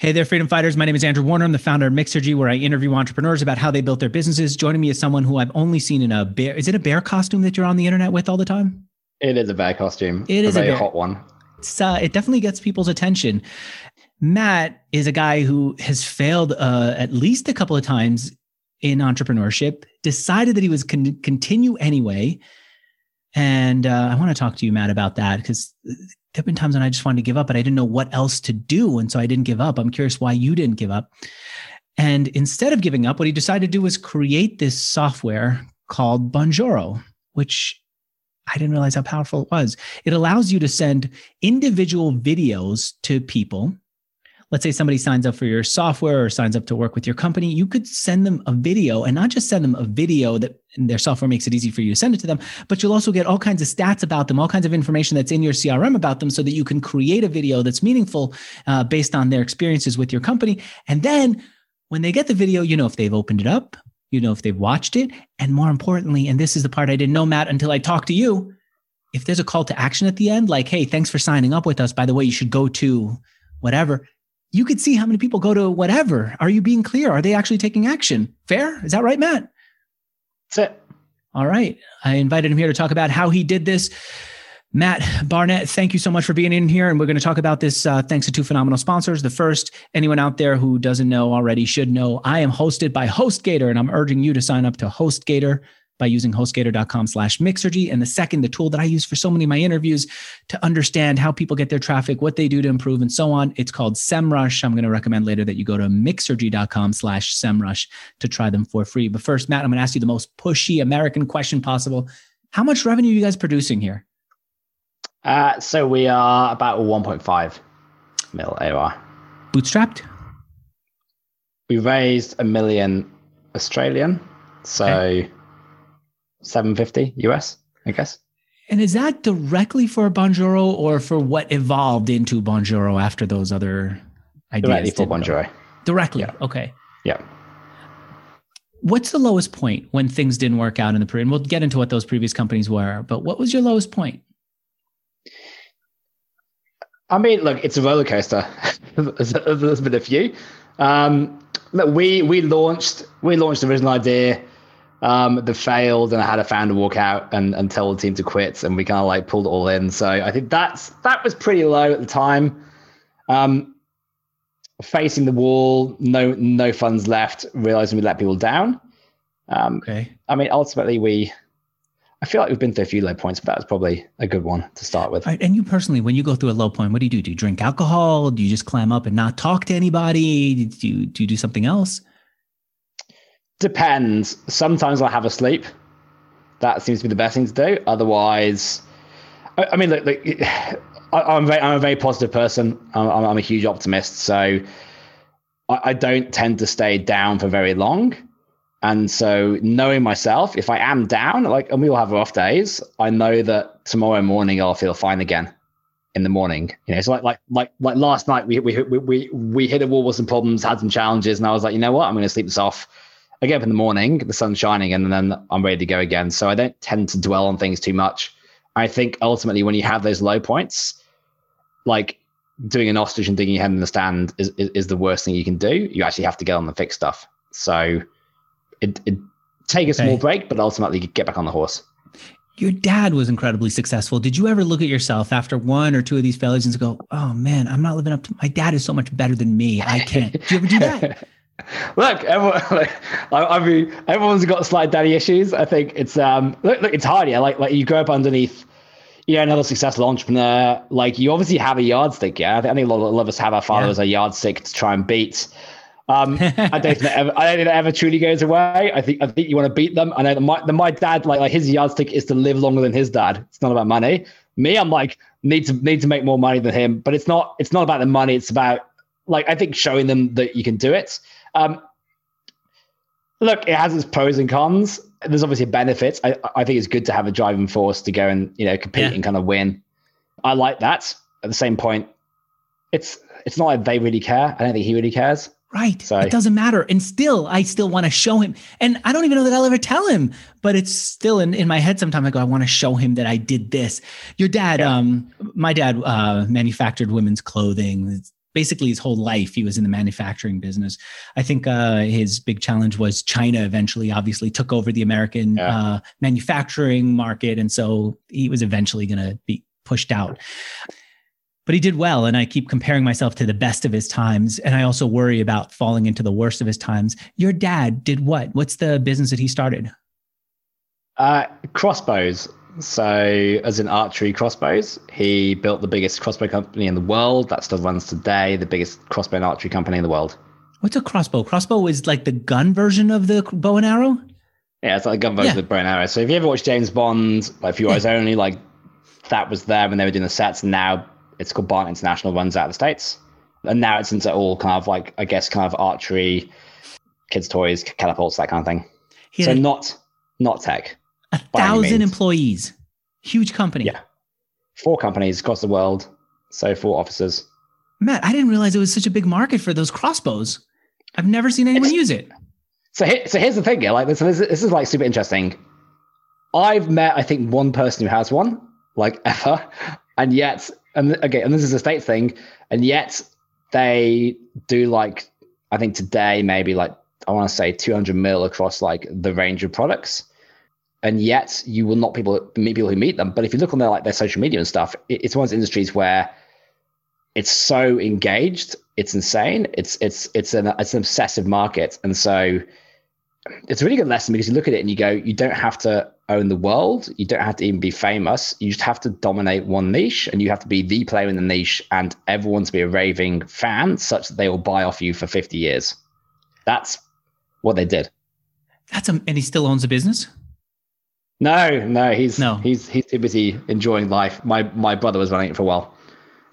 Hey there, freedom fighters. My name is Andrew Warner. I'm the founder of Mixergy, where I interview entrepreneurs about how they built their businesses. Joining me is someone who I've only seen in a bear. Is it a bear costume that you're on the internet with all the time? It is a bear costume. It is a very a hot one. It's, uh, it definitely gets people's attention. Matt is a guy who has failed uh, at least a couple of times in entrepreneurship, decided that he was con- continue anyway. And uh, I want to talk to you, Matt, about that because there have been times when I just wanted to give up, but I didn't know what else to do. And so I didn't give up. I'm curious why you didn't give up. And instead of giving up, what he decided to do was create this software called Bonjoro, which I didn't realize how powerful it was. It allows you to send individual videos to people. Let's say somebody signs up for your software or signs up to work with your company. You could send them a video and not just send them a video that their software makes it easy for you to send it to them, but you'll also get all kinds of stats about them, all kinds of information that's in your CRM about them so that you can create a video that's meaningful uh, based on their experiences with your company. And then when they get the video, you know if they've opened it up, you know if they've watched it, and more importantly, and this is the part I didn't know, Matt, until I talked to you. If there's a call to action at the end, like, hey, thanks for signing up with us. By the way, you should go to whatever. You could see how many people go to whatever. Are you being clear? Are they actually taking action? Fair? Is that right, Matt? That's it. All right. I invited him here to talk about how he did this. Matt Barnett, thank you so much for being in here. And we're going to talk about this uh, thanks to two phenomenal sponsors. The first, anyone out there who doesn't know already should know, I am hosted by HostGator, and I'm urging you to sign up to HostGator by using hostgator.com slash mixergy. And the second, the tool that I use for so many of my interviews to understand how people get their traffic, what they do to improve, and so on. It's called SEMrush. I'm going to recommend later that you go to mixergy.com slash SEMrush to try them for free. But first, Matt, I'm going to ask you the most pushy American question possible. How much revenue are you guys producing here? Uh, so we are about 1.5 mil AR. Bootstrapped? We raised a million Australian, so Okay. 750 US, I guess. And is that directly for Bonjoro or for what evolved into Bonjoro after those other ideas? Directly for go? Bonjoro. Directly. Yeah. Okay. Yeah. What's the lowest point when things didn't work out in the pre? And we'll get into what those previous companies were. But what was your lowest point? I mean, look, it's a roller coaster. there's, there's been a few. Um, look, we we launched we launched the original idea um, the failed, and I had a founder walk out and, and tell the team to quit, and we kind of like pulled it all in. So I think that's that was pretty low at the time. Um, facing the wall, no no funds left, realizing we let people down. Um, Okay. I mean, ultimately, we. I feel like we've been through a few low points, but that was probably a good one to start with. Right. And you personally, when you go through a low point, what do you do? Do you drink alcohol? Do you just clam up and not talk to anybody? Do you, do you do something else? Depends. Sometimes I'll have a sleep. That seems to be the best thing to do. Otherwise, I, I mean, look, look, I, I'm very, I'm a very positive person. I'm, I'm, a huge optimist, so I, I don't tend to stay down for very long. And so, knowing myself, if I am down, like, and we all have rough days, I know that tomorrow morning I'll feel fine again. In the morning, you know, so like like like like last night, we we we we, we hit a wall with some problems, had some challenges, and I was like, you know what, I'm going to sleep this off. I get up in the morning, the sun's shining, and then I'm ready to go again. So I don't tend to dwell on things too much. I think ultimately, when you have those low points, like doing an ostrich and digging your head in the stand is, is, is the worst thing you can do. You actually have to get on the fix stuff. So it, it take a small Okay. break, but ultimately get back on the horse. Your dad was incredibly successful. Did you ever look at yourself after one or two of these failures and go, oh man, I'm not living up to my dad is so much better than me. I can't. Do you ever do that? look, everyone, like, I, I mean, everyone's got slight daddy issues. I think it's um, look, look, it's hard. Yeah, like like you grow up underneath, you know, another successful entrepreneur. Like you obviously have a yardstick. Yeah, I think, I think a lot, of- a lot of us have our father Yeah. as a yardstick to try and beat. Um, I don't think that ever, I don't think that ever truly goes away. I think I think you want to beat them. I know that my, that my dad like like his yardstick is to live longer than his dad. It's not about money. Me, I'm like need to need to make more money than him. But it's not it's not about the money. It's about like I think showing them that you can do it. Um, look, it has its pros and cons. There's obviously benefits. I, I think it's good to have a driving force to go and you know compete Yeah. and kind of win. I like that. At the same point, it's it's not like they really care. I don't think he really cares. Right. So- it doesn't matter. And still, I still want to show him. And I don't even know that I'll ever tell him, but it's still in, in my head sometimes I go, I want to show him that I did this. Your dad, Yeah. um, my dad uh, manufactured women's clothing. Basically his whole life he was in the manufacturing business. I think uh, his big challenge was China eventually obviously took over the American Yeah. uh, manufacturing market. And so he was eventually going to be pushed out. But he did well. And I keep comparing myself to the best of his times. And I also worry about falling into the worst of his times. Your dad did what? What's the business that he started? Uh, crossbows. So, as in archery crossbows, he built the biggest crossbow company in the world. That still runs today, the biggest crossbow and archery company in the world. What's a crossbow? Crossbow is like the gun version of the bow and arrow. Yeah, it's like a gun version Yeah. of the bow and arrow. So, if you ever watched James Bond, like Few Eyes Only, like that was there when they were doing the sets. And now it's called Barnett International, runs out of the States. And now it's into all kind of like, I guess, kind of archery, kids' toys, catapults, that kind of thing. He So, not not tech. A thousand employees, huge company. Yeah. Four companies across the world. So, four offices. Matt, I didn't realize it was such a big market for those crossbows. I've never seen anyone It's- use it. So, here, so here's the thing, yeah. Like this, this, this is like super interesting. I've met, I think, one person who has one, like ever, and yet, and okay, and this is a state thing, and yet they do like, I think today maybe like I want to say 200 mil across like the range of products, and yet you will not people meet people who meet them. But if you look on their like their social media and stuff, it, it's one of those industries where it's so engaged, it's insane. It's it's it's an it's an obsessive market, and so it's a really good lesson because you look at it and you go, you don't have to own the world. You don't have to even be famous. You just have to dominate one niche and you have to be the player in the niche and everyone to be a raving fan such that they will buy off you for 50 years. That's what they did. That's a, and he still owns a business. No, no, he's No. he's he's too busy enjoying life. My my brother was running it for a while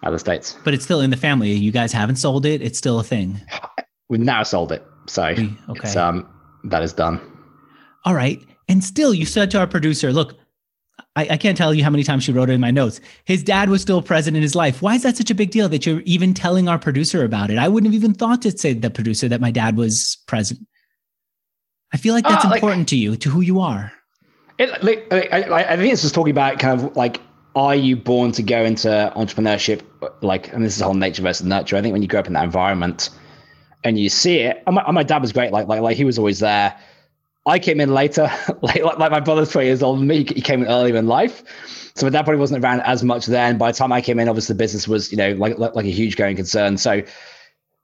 out of the States. but it's still in the family. You guys haven't sold it. It's still a thing. We've now sold it. So okay. um that is done. All right. And still, you said to our producer, look, I, I can't tell you how many times she wrote it in my notes. His dad was still present in his life. Why is that such a big deal that you're even telling our producer about it? I wouldn't have even thought to say the producer that my dad was present. I feel like that's like- important to you, to who you are. It, like, I, I think it's just talking about kind of like, are you born to go into entrepreneurship? Like, and this is whole nature versus nurture. I think when you grow up in that environment and you see it, and my, and my dad was great. Like, like, like he was always there. I came in later, like, like, like my brother's three years older than me. He came in earlier in life. So my dad probably wasn't around as much then. By the time I came in, obviously the business was, you know, like, like, like a huge going concern. So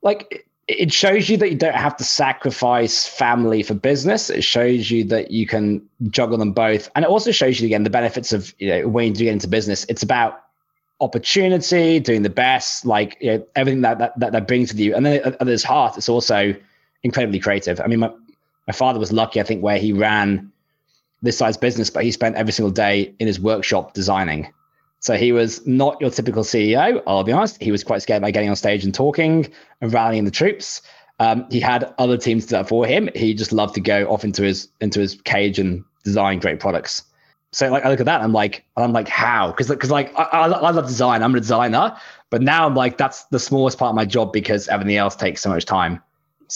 like, it- shows you that you don't have to sacrifice family for business. It shows you that you can juggle them both. And it also shows you again the benefits of you know when you get into business. It's about opportunity, doing the best, like you know, everything that, that that that brings with you. And then at, its heart, it's also incredibly creative. I mean, my, my father was lucky, I think, where he ran this size business, but he spent every single day in his workshop designing. So he was not your typical CEO. I'll be honest. He was quite scared by getting on stage and talking and rallying the troops. Um, he had other teams do that for him. He just loved to go off into his into his cage and design great products. So like I look at that, I'm like, I'm like, how? Because because like I, I, I love design. I'm a designer, but now I'm like, that's the smallest part of my job because everything else takes so much time.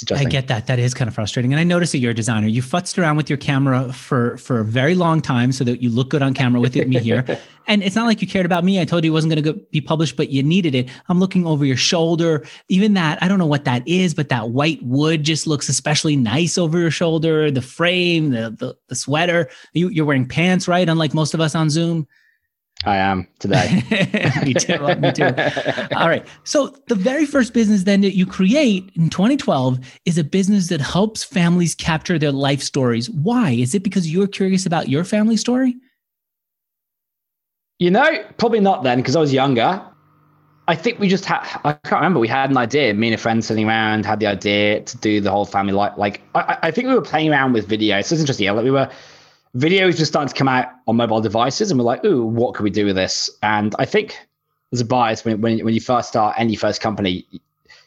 It's I get that. That is kind of frustrating. And I notice that you're a designer. You futzed around with your camera for for a very long time so that you look good on camera with me here. And it's not like you cared about me. I told you it wasn't going to be published, but you needed it. I'm looking over your shoulder. Even that, I don't know what that is, but that white wood just looks especially nice over your shoulder. The frame, the the, the sweater. You, you're wearing pants, right? Unlike most of us on Zoom. I am today. me too. Uh, me too. All right. So the very first business then that you create in 2012 is a business that helps families capture their life stories. Why? Is it because you're curious about your family story? You know, probably not then because I was younger. I think we just had, I can't remember, we had an idea. Me and a friend sitting around had the idea to do the whole family life. Like, I, I think we were playing around with video. So it's interesting. Yeah, like we were, videos just starting to come out on mobile devices and we're like, ooh, what can we do with this? And I think there's a bias when, when, when you first start any first company,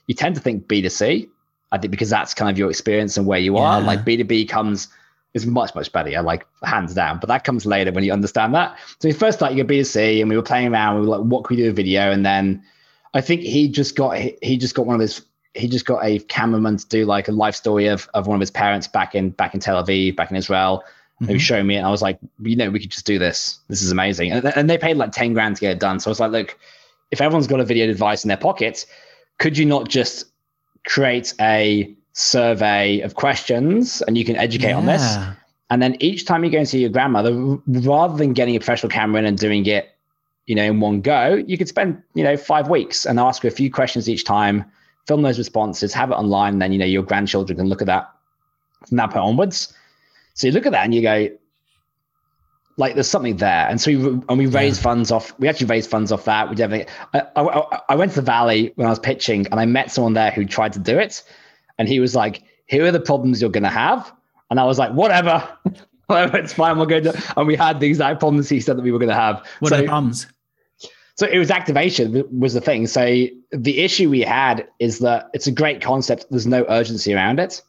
you tend to think B2C. I think because that's kind of your experience and where you are. Yeah. Like B2B comes is much, much better, yeah, like hands down. But that comes later when you understand that. So we first started you go B2C and we were playing around, we were like, what can we do with video? And then I think he just got he, he just got one of his he just got a cameraman to do like a life story of, of one of his parents back in back in Tel Aviv, back in Israel. They Mhm. showing me, and I was like, you know, we could just do this. This is amazing. And, and they paid like 10 grand to get it done. So I was like, look, if everyone's got a video device in their pocket, could you not just create a survey of questions and you can educate yeah. on this? And then each time you go and see your grandmother, rather than getting a professional camera in and doing it, you know, in one go, you could spend, you know, five weeks and ask her a few questions each time, film those responses, have it online, and then you know your grandchildren can look at that from that point onwards. So you look at that and you go, like there's something there. And so we, and we raised yeah. funds off, we actually raised funds off that. We definitely, I, I, I, went to the Valley when I was pitching and I met someone there who tried to do it. And he was like, here are the problems you're going to have. And I was like, whatever, whatever, it's fine. We're going to, and we had the exact problems he said that we were going to have. What so, are the problems? So it was activation was the thing. So the issue we had is that it's a great concept. There's no urgency around it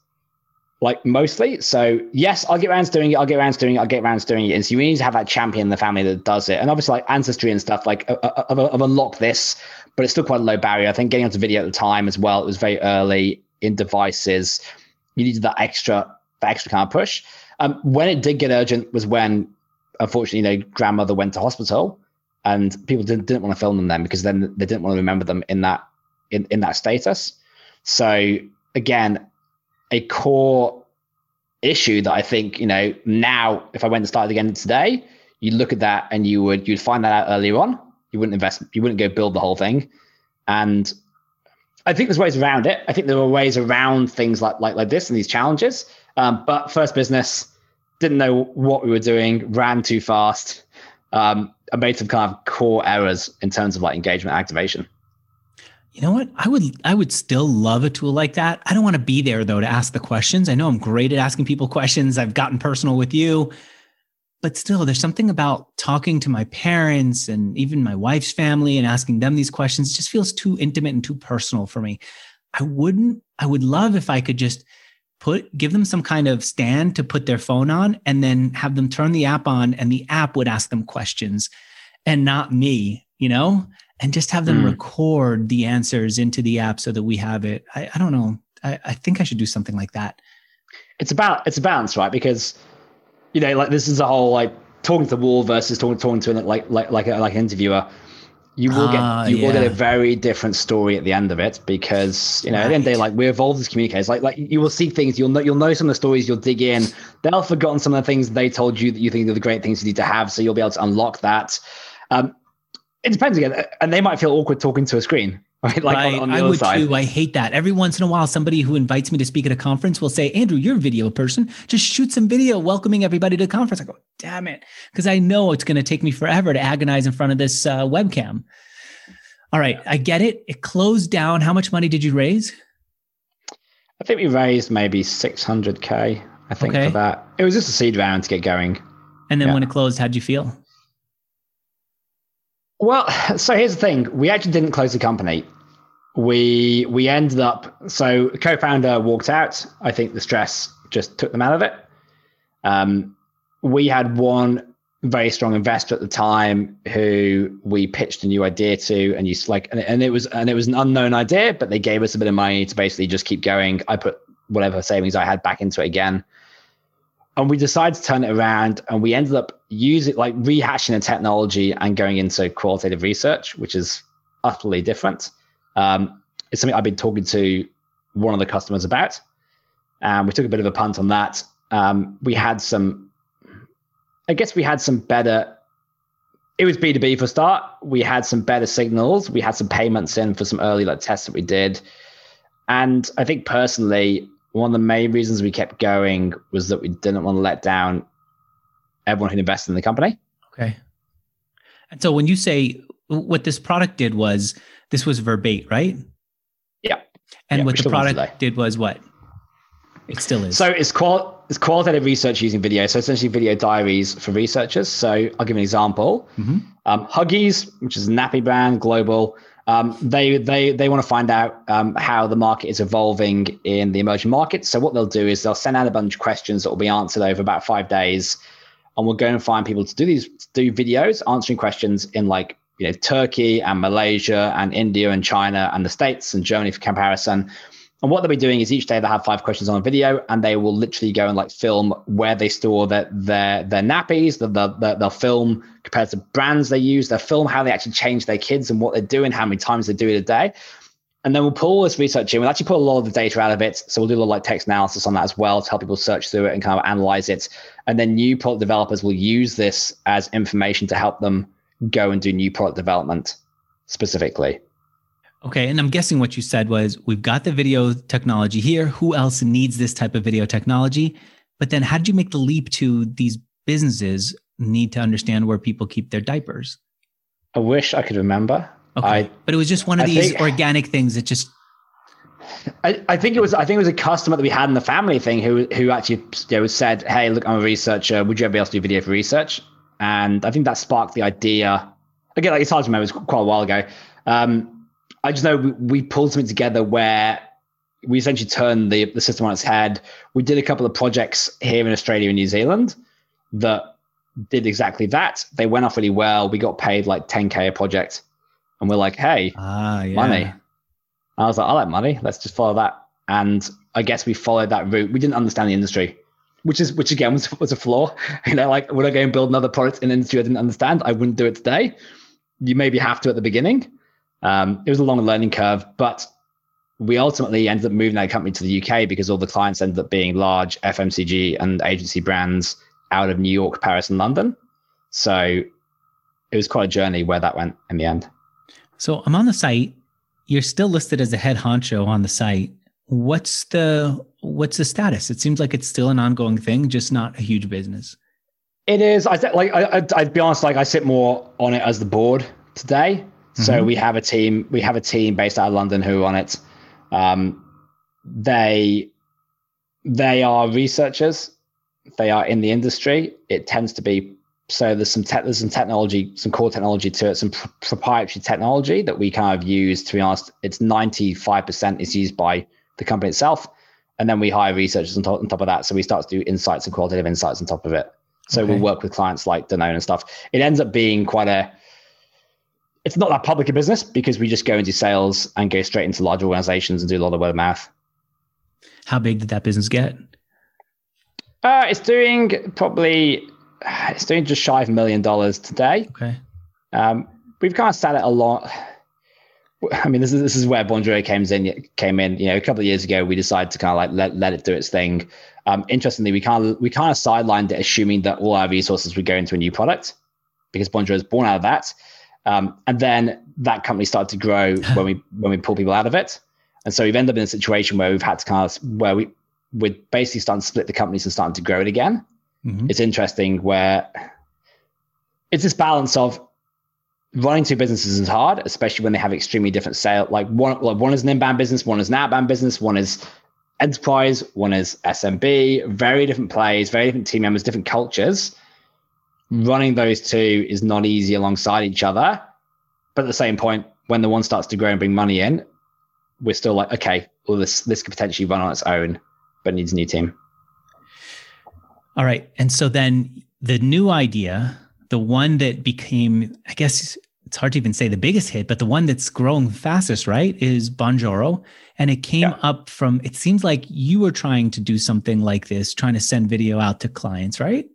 like mostly. So yes, I'll get around to doing it. I'll get around to doing it. I'll get around to doing it. And so you need to have that champion in the family that does it. And obviously, like ancestry and stuff, like I've, I've unlocked this, but it's still quite a low barrier. I think getting onto video at the time as well. It was very early in devices. You needed that extra, that extra kind of push. Um, when it did get urgent was when, unfortunately, you know, grandmother went to hospital, and people didn't didn't want to film them then because then they didn't want to remember them in that in in that status. So again, a core issue that I think, you know, now if I went to start again today, you look at that and you would you'd find that out earlier on. You wouldn't invest, you wouldn't go build the whole thing. And I think there's ways around it. I think there are ways around things like like like this and these challenges. Um, but first business didn't know what we were doing, ran too fast, um, I made some kind of core errors in terms of like engagement activation. You know what? I would I would still love a tool like that. I don't want to be there though to ask the questions. I know I'm great at asking people questions. I've gotten personal with you. But still there's something about talking to my parents and even my wife's family and asking them these questions it just feels too intimate and too personal for me. I wouldn't I would love if I could just put give them some kind of stand to put their phone on and then have them turn the app on and the app would ask them questions and not me, you know? And just have them mm. record the answers into the app so that we have it. I, I don't know. I, I, think I should do something like that. It's about it's a balance, right? Because you know, like this is a whole like talking to the wall versus talking talking to like like like a, like an interviewer. You will get uh, you yeah. will get a very different story at the end of it because you know right. at the end of the day, like we evolved as communicators. Like like you will see things, you'll know you'll know some of the stories, you'll dig in. They'll have forgotten some of the things they told you that you think are the great things you need to have, so you'll be able to unlock that. Um, it depends again, and they might feel awkward talking to a screen. Right, like right. On, on I would side. too. I hate that. Every once in a while, somebody who invites me to speak at a conference will say, "Andrew, you're a video person. Just shoot some video welcoming everybody to the conference." I go, "Damn it," because I know it's going to take me forever to agonize in front of this uh, webcam. All right, I get it. It closed down. How much money did you raise? I think we raised maybe 600k. I think okay. for that. It was just a seed round to get going. And then yeah. when it closed, how'd you feel? Well, so here's the thing: we actually didn't close the company. We we ended up so co-founder walked out. I think the stress just took them out of it. Um, we had one very strong investor at the time who we pitched a new idea to, and you like, and, and it was and it was an unknown idea, but they gave us a bit of money to basically just keep going. I put whatever savings I had back into it again and we decided to turn it around and we ended up using like rehashing the technology and going into qualitative research which is utterly different. Um, it's something i've been talking to one of the customers about and we took a bit of a punt on that. Um, we had some i guess we had some better it was b2b for start. We had some better signals. We had some payments in for some early like tests that we did. And i think personally one of the main reasons we kept going was that we didn't want to let down everyone who invested in the company. Okay. And so when you say what this product did was this was verbate, right? Yeah. And yeah, what the product did was what? It still is. So it's qual it's qualitative research using video. So essentially video diaries for researchers. So I'll give an example. Mm-hmm. Um, Huggies, which is a nappy brand, global, um, they they they want to find out um, how the market is evolving in the emerging markets. So what they'll do is they'll send out a bunch of questions that will be answered over about five days, and we'll go and find people to do these do videos answering questions in like you know Turkey and Malaysia and India and China and the States and Germany for comparison. And what they'll be doing is each day they'll have five questions on a video, and they will literally go and like film where they store their their their nappies. They'll, they'll, they'll film compared to brands they use. They'll film how they actually change their kids and what they're doing, how many times they do it a day. and then we'll pull this research in. We'll actually pull a lot of the data out of it. So we'll do a lot of like text analysis on that as well to help people search through it and kind of analyze it. And then new product developers will use this as information to help them go and do new product development specifically. Okay. And I'm guessing what you said was we've got the video technology here. Who else needs this type of video technology? But then how did you make the leap to these businesses need to understand where people keep their diapers? I wish I could remember. Okay. I, but it was just one of I these think, organic things that just I, I, think it was I think it was a customer that we had in the family thing who who actually you know, said, Hey, look, I'm a researcher. Would you ever be able to do video for research? And I think that sparked the idea. Again, like it's hard to remember, it was quite a while ago. Um, I just know we, we pulled something together where we essentially turned the, the system on its head. We did a couple of projects here in Australia and New Zealand that did exactly that. They went off really well. We got paid like 10K a project. And we're like, hey, ah, yeah. money. I was like, I like money. Let's just follow that. And I guess we followed that route. We didn't understand the industry, which is which again was, was a flaw. You know, like would I go and build another product in an industry I didn't understand? I wouldn't do it today. You maybe have to at the beginning. Um, it was a long learning curve, but we ultimately ended up moving that company to the UK because all the clients ended up being large FMCG and agency brands out of New York, Paris, and London. So it was quite a journey where that went in the end. So I'm on the site. You're still listed as a head honcho on the site. What's the what's the status? It seems like it's still an ongoing thing, just not a huge business. It is. I like. I, I'd be honest. Like I sit more on it as the board today. So mm-hmm. we have a team. We have a team based out of London who are on it. Um, they they are researchers. They are in the industry. It tends to be so. There's some te- there's some technology, some core technology to it, some pr- proprietary technology that we kind of use. To be honest, it's 95 percent is used by the company itself, and then we hire researchers on top, on top of that. So we start to do insights and qualitative insights on top of it. So okay. we'll work with clients like Danone and stuff. It ends up being quite a it's not that public a business because we just go do sales and go straight into large organizations and do a lot of word of mouth. How big did that business get? Uh, it's doing probably it's doing just shy of a million dollars today. Okay. Um, we've kind of sat it a lot. I mean, this is this is where Bonjoro came in. Came in, you know, a couple of years ago. We decided to kind of like let let it do its thing. Um, interestingly, we kind of we kind of sidelined it, assuming that all our resources would go into a new product, because Bonjoro is born out of that. Um, and then that company started to grow when we when we pull people out of it. And so we've ended up in a situation where we've had to kind of where we we're basically starting to split the companies and starting to grow it again. Mm-hmm. It's interesting where it's this balance of running two businesses is hard, especially when they have extremely different sale. Like one, like one is an inbound business, one is an outbound business, one is enterprise, one is SMB. Very different plays, very different team members, different cultures running those two is not easy alongside each other. But at the same point, when the one starts to grow and bring money in, we're still like, okay, well, this this could potentially run on its own, but needs a new team. All right. And so then the new idea, the one that became, I guess it's hard to even say the biggest hit, but the one that's growing fastest, right, is Bonjoro. And it came yeah. up from, it seems like you were trying to do something like this, trying to send video out to clients, right?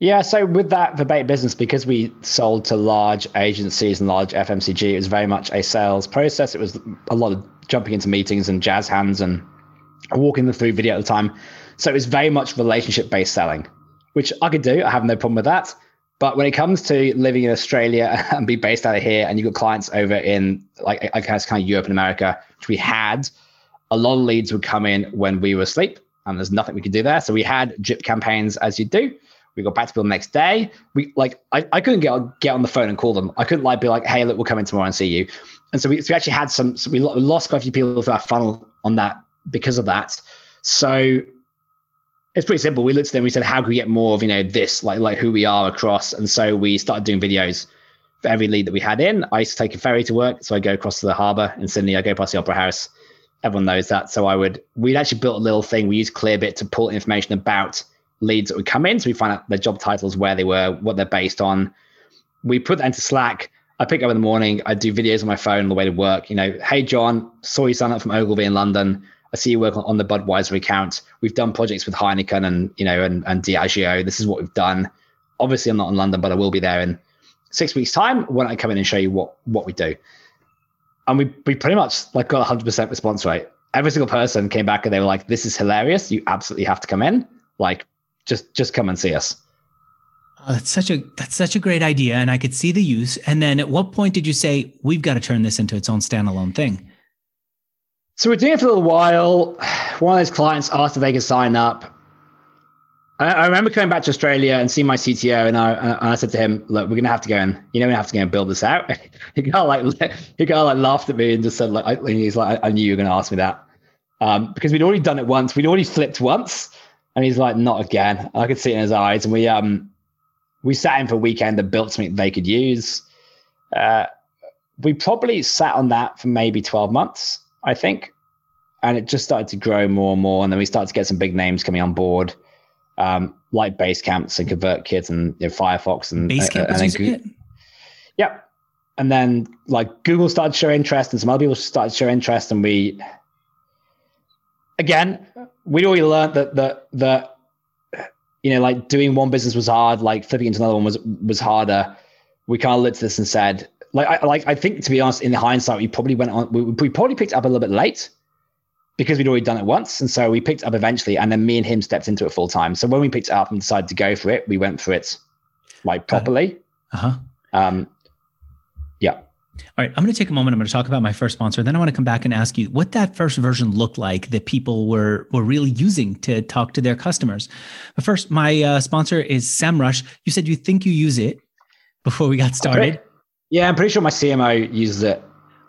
Yeah, so with that Verbate business, because we sold to large agencies and large FMCG, it was very much a sales process. It was a lot of jumping into meetings and jazz hands and walking them through video at the time. So it was very much relationship based selling, which I could do. I have no problem with that. But when it comes to living in Australia and be based out of here, and you've got clients over in like I guess kind of Europe and America, which we had, a lot of leads would come in when we were asleep, and there's nothing we could do there. So we had drip campaigns as you do we got back to people the next day. We like I, I couldn't get get on the phone and call them. I couldn't like be like, hey, look, we'll come in tomorrow and see you. And so we, so we actually had some. So we lost quite a few people through our funnel on that because of that. So it's pretty simple. We looked at them. We said, how can we get more of you know this like like who we are across? And so we started doing videos for every lead that we had in. I used to take a ferry to work, so I go across to the harbour in Sydney. I go past the Opera House. Everyone knows that. So I would. We'd actually built a little thing. We used Clearbit to pull information about leads that would come in. So we find out their job titles, where they were, what they're based on. We put that into Slack. I pick up in the morning. I do videos on my phone on the way to work. You know, hey John, saw you sign up from Ogilvy in London. I see you work on, the Budweiser account. We've done projects with Heineken and you know and, and Diageo. This is what we've done. Obviously, I'm not in London, but I will be there in six weeks' time when I come in and show you what what we do. and we we pretty much like got a hundred percent response rate. Every single person came back and they were like, "This is hilarious! You absolutely have to come in. Like, just just come and see us." Oh, that's such a that's such a great idea, and I could see the use. And then, at what point did you say we've got to turn this into its own standalone thing? So we're doing it for a little while. One of those clients asked if they could sign up. I, I remember coming back to Australia and seeing my CTO, and I, and I said to him, "Look, we're going to have to go and you know we have to go and build this out." he kind of like he of like laughed at me and just said, "Like I, he's like I, knew you were going to ask me that um, because we'd already done it once. We'd already flipped once." And he's like, "Not again." I could see it in his eyes, and we um we sat in for a weekend and built something they could use. Uh, we probably sat on that for maybe 12 months, I think. And it just started to grow more and more. And then we started to get some big names coming on board, um, like Basecamps and ConvertKit and you know, Firefox and Basecamp uh, and Google. Yep. And then like Google started to show interest and some other people started to show interest. And we, again, we'd already learned that, that, that you know, like doing one business was hard, like flipping into another one was was harder. We kind of looked at this and said, like, I like I think to be honest, in the hindsight, we probably went on. We, we probably picked up a little bit late because we'd already done it once, and so we picked up eventually, and then me and him stepped into it full time. So when we picked it up and decided to go for it, we went for it like properly. Uh huh. Um. All right, I'm going to take a moment. I'm going to talk about my first sponsor. Then I want to come back and ask you what that first version looked like that people were were really using to talk to their customers. But first, my uh, sponsor is SEMrush. You said you think you use it before we got started. Yeah, I'm pretty sure my CMO uses it.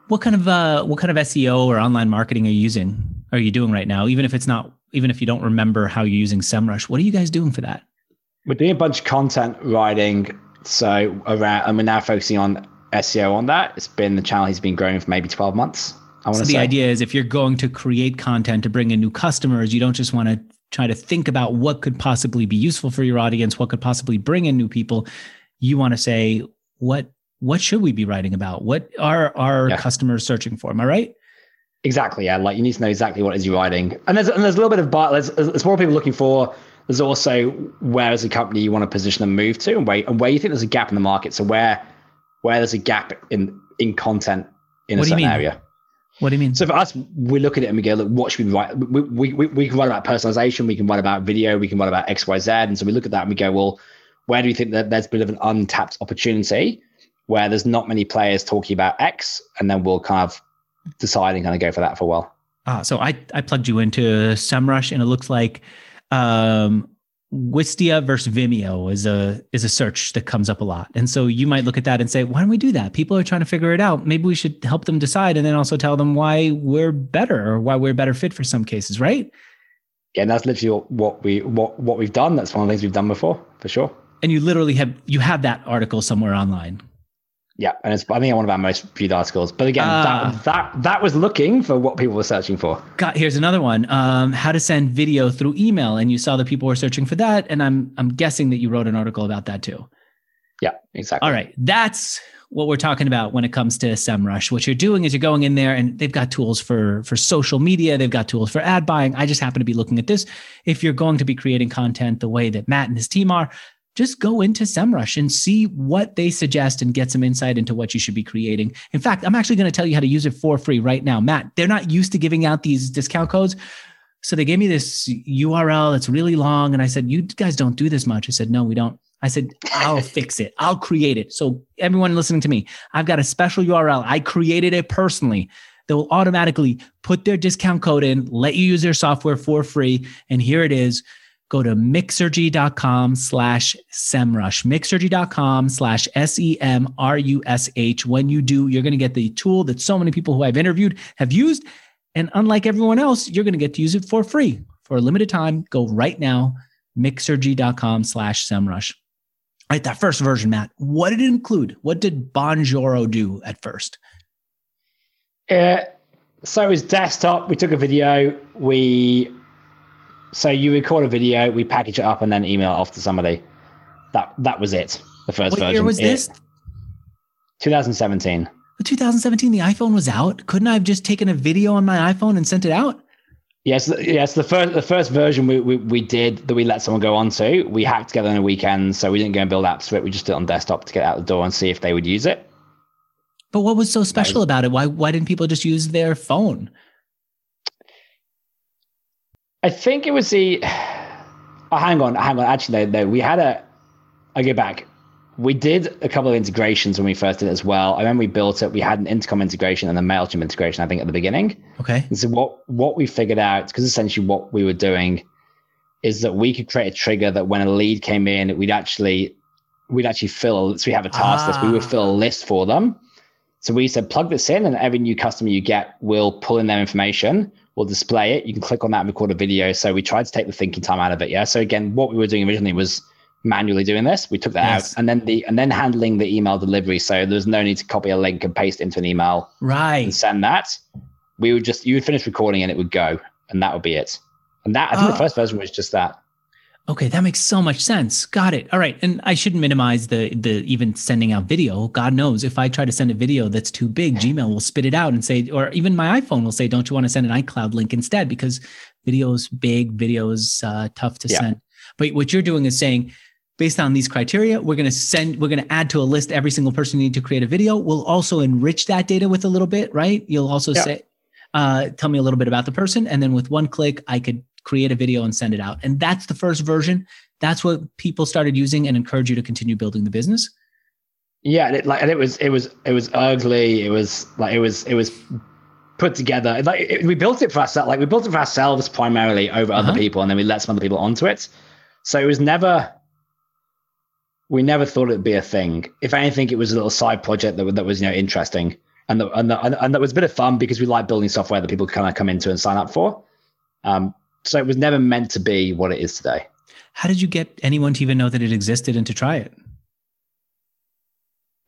What kind of uh, what kind of SEO or online marketing are you using? Are you doing right now? Even if it's not, even if you don't remember how you're using SEMrush, what are you guys doing for that? We're doing a bunch of content writing. So around, and we're now focusing on SEO on that. It's been the channel he's been growing for maybe 12 months. I want so to the say. idea is if you're going to create content to bring in new customers, you don't just want to try to think about what could possibly be useful for your audience, what could possibly bring in new people. You want to say what what should we be writing about? What are our yeah. customers searching for? Am I right? Exactly. Yeah. Like you need to know exactly what is you're writing. And there's and there's a little bit of but there's, there's more people looking for. There's also where as a company you want to position and move to and where and where you think there's a gap in the market. So where where there's a gap in in content in what a certain area. What do you mean? So for us, we look at it and we go, look, what should we write? We, we, we, we can write about personalization, we can write about video, we can write about X, Y, Z. And so we look at that and we go, well, where do you think that there's a bit of an untapped opportunity where there's not many players talking about X? And then we'll kind of decide and kind of go for that for a while. Ah, so I, I plugged you into SEMrush and it looks like um, Wistia versus Vimeo is a is a search that comes up a lot. And so you might look at that and say, why don't we do that? People are trying to figure it out. Maybe we should help them decide and then also tell them why we're better or why we're better fit for some cases, right? Yeah, and that's literally what we what what we've done. That's one of the things we've done before, for sure. And you literally have you have that article somewhere online. Yeah, and it's I think one of our most viewed articles. But again, uh, that, ah. that that was looking for what people were searching for. Got here's another one: um, how to send video through email, and you saw that people were searching for that, and I'm I'm guessing that you wrote an article about that too. Yeah, exactly. All right, that's what we're talking about when it comes to SEMrush. What you're doing is you're going in there, and they've got tools for for social media, they've got tools for ad buying. I just happen to be looking at this. If you're going to be creating content the way that Matt and his team are, just go into SEMrush and see what they suggest and get some insight into what you should be creating. In fact, I'm actually going to tell you how to use it for free right now. Matt, they're not used to giving out these discount codes. So they gave me this URL. It's really long. And I said, You guys don't do this much. I said, No, we don't. I said, I'll fix it. I'll create it. So everyone listening to me, I've got a special URL. I created it personally they will automatically put their discount code in, let you use their software for free. And here it is go to mixergy.com slash semrush. Mixergy.com slash s-e-m-r-u-s-h when you do you're going to get the tool that so many people who i've interviewed have used. And unlike everyone else you're going to get to use it for free. For a limited time go right now mixergy.com slash semrush. All right that first version matt what did it include? What did bonjoro do at first? Uh, so it was desktop. We took a video. We so you record a video, we package it up, and then email it off to somebody. That that was it. The first what version. year was this? 2017. 2017, the iPhone was out. Couldn't I have just taken a video on my iPhone and sent it out? Yes, yes. The first the first version we, we, we did that we let someone go on to, we hacked together in a weekend, so we didn't go and build apps for it. We just did it on desktop to get out the door and see if they would use it. But what was so special was, about it? Why why didn't people just use their phone? I think it was the. Oh, hang on, hang on. Actually, no, no. We had a. I go back. We did a couple of integrations when we first did it as well. I remember we built it. We had an intercom integration and a Mailchimp integration. I think at the beginning. Okay. And so what what we figured out because essentially what we were doing is that we could create a trigger that when a lead came in, we'd actually we'd actually fill. So we have a task ah. list. We would fill a ah. list for them. So we said plug this in, and every new customer you get will pull in their information. We'll display it. You can click on that and record a video. So we tried to take the thinking time out of it. Yeah. So again, what we were doing originally was manually doing this. We took that yes. out and then the and then handling the email delivery. So there's no need to copy a link and paste into an email. Right. And send that. We would just you would finish recording and it would go. And that would be it. And that I think uh, the first version was just that. Okay, that makes so much sense. Got it. All right, and I shouldn't minimize the the even sending out video. God knows if I try to send a video that's too big, Gmail will spit it out and say, or even my iPhone will say, "Don't you want to send an iCloud link instead?" Because video's big, video's uh, tough to yeah. send. But what you're doing is saying, based on these criteria, we're going to send, we're going to add to a list every single person you need to create a video. We'll also enrich that data with a little bit, right? You'll also yeah. say, uh, tell me a little bit about the person, and then with one click, I could create a video and send it out. And that's the first version. That's what people started using and encourage you to continue building the business. Yeah, and it, like, and it was, it was, it was ugly. It was like, it was, it was put together. Like it, we built it for ourselves. Like we built it for ourselves primarily over uh-huh. other people, and then we let some other people onto it. So it was never. We never thought it'd be a thing. If anything, it was a little side project that, that was you know interesting and the, and, the, and that was a bit of fun because we like building software that people kind of come into and sign up for. Um, so it was never meant to be what it is today. How did you get anyone to even know that it existed and to try it?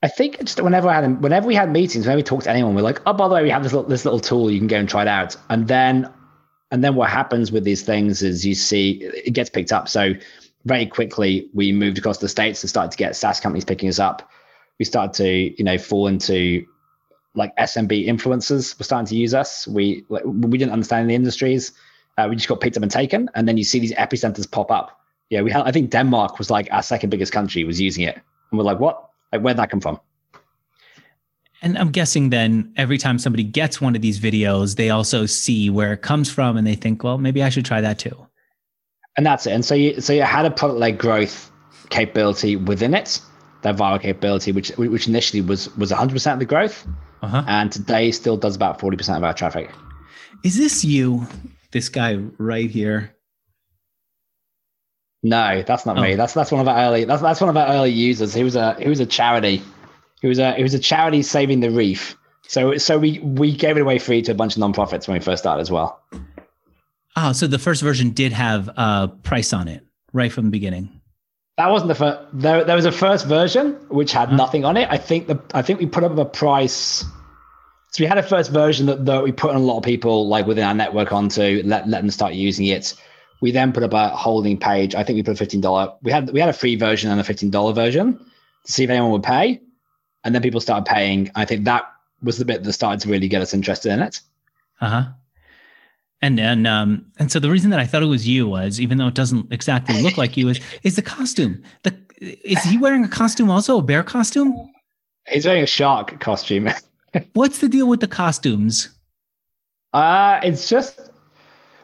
I think just whenever I had whenever we had meetings, whenever we talked to anyone, we're like, oh, by the way, we have this little, this little tool you can go and try it out. And then and then what happens with these things is you see it gets picked up. So very quickly we moved across the states and started to get SaaS companies picking us up. We started to, you know, fall into like SMB influencers were starting to use us. We like, we didn't understand the industries. Uh, we just got picked up and taken, and then you see these epicenters pop up. Yeah, we had. I think Denmark was like our second biggest country was using it, and we're like, what? Like, where'd that come from? And I'm guessing then every time somebody gets one of these videos, they also see where it comes from, and they think, well, maybe I should try that too. And that's it. And so you so you had a product led growth capability within it, that viral capability, which which initially was was 100 percent of the growth, uh-huh. and today still does about 40 percent of our traffic. Is this you? This guy right here. No, that's not oh. me. That's that's one of our early that's that's one of our early users. He was a he was a charity. He was a he was a charity saving the reef. So so we we gave it away free to a bunch of nonprofits when we first started as well. Oh, so the first version did have a price on it right from the beginning. That wasn't the first. There, there was a first version which had nothing on it. I think the I think we put up a price so we had a first version that, that we put on a lot of people like within our network onto let, let them start using it. We then put up a holding page. I think we put a fifteen dollar. We had we had a free version and a fifteen dollar version to see if anyone would pay, and then people started paying. I think that was the bit that started to really get us interested in it. Uh huh. And then, um and so the reason that I thought it was you was even though it doesn't exactly look like you is is the costume. The is he wearing a costume also a bear costume? He's wearing a shark costume. What's the deal with the costumes? Uh, it's just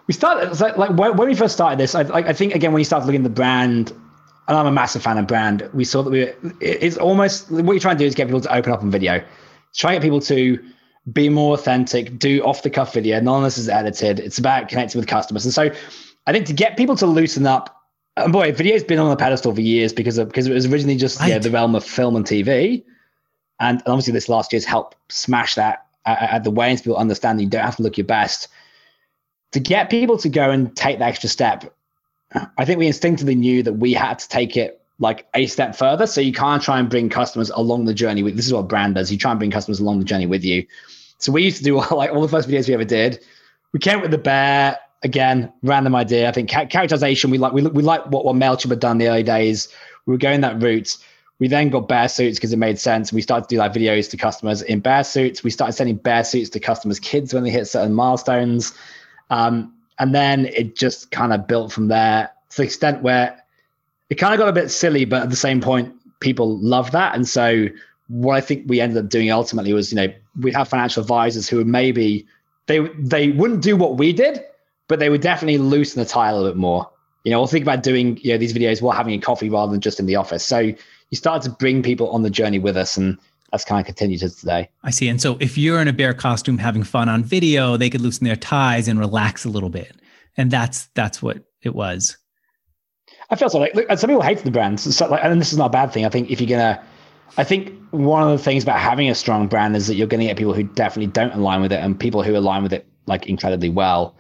we started like, like when, when we first started this. I, like, I think again when you start looking at the brand, and I'm a massive fan of brand. We saw that we it's almost what you're trying to do is get people to open up on video, try to get people to be more authentic, do off the cuff video. None of this is edited. It's about connecting with customers, and so I think to get people to loosen up. And boy, video's been on the pedestal for years because of, because it was originally just right. yeah, the realm of film and TV. And obviously, this last year's helped smash that at the way and people understand you don't have to look your best. To get people to go and take the extra step, I think we instinctively knew that we had to take it like a step further. So you can't try and bring customers along the journey. With, this is what brand does. You try and bring customers along the journey with you. So we used to do like all the first videos we ever did. We came with the bear again, random idea. I think characterization. We like we we like what what Mailchimp had done the early days. We were going that route. We then got bear suits because it made sense. We started to do like videos to customers in bear suits. We started sending bear suits to customers' kids when they hit certain milestones. Um, and then it just kind of built from there to the extent where it kind of got a bit silly, but at the same point, people love that. And so what I think we ended up doing ultimately was, you know, we have financial advisors who would maybe they they wouldn't do what we did, but they would definitely loosen the tie a little bit more. You know, we'll think about doing you know these videos while having a coffee rather than just in the office. So you start to bring people on the journey with us, and that's kind of continued to today. I see. And so if you're in a bear costume having fun on video, they could loosen their ties and relax a little bit, and that's that's what it was. I feel so. Like, look, some people hate the brands, so like, and this is not a bad thing. I think if you're gonna I think one of the things about having a strong brand is that you're going to get people who definitely don't align with it and people who align with it like incredibly well.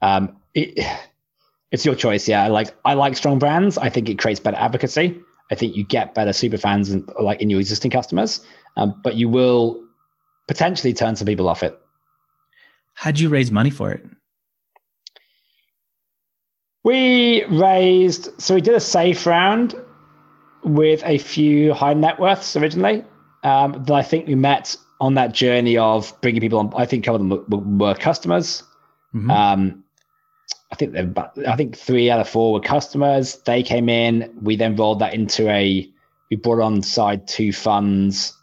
Um, it, it's your choice. Yeah. Like I like strong brands. I think it creates better advocacy. I think you get better super fans and like in your existing customers, um, but you will potentially turn some people off it. How'd you raise money for it? We raised, so we did a safe round with a few high net worths originally um, that I think we met on that journey of bringing people on. I think a couple of them were, were customers. Mm-hmm. Um, I think they I think three out of four were customers. They came in. We then rolled that into a. We brought on side two funds,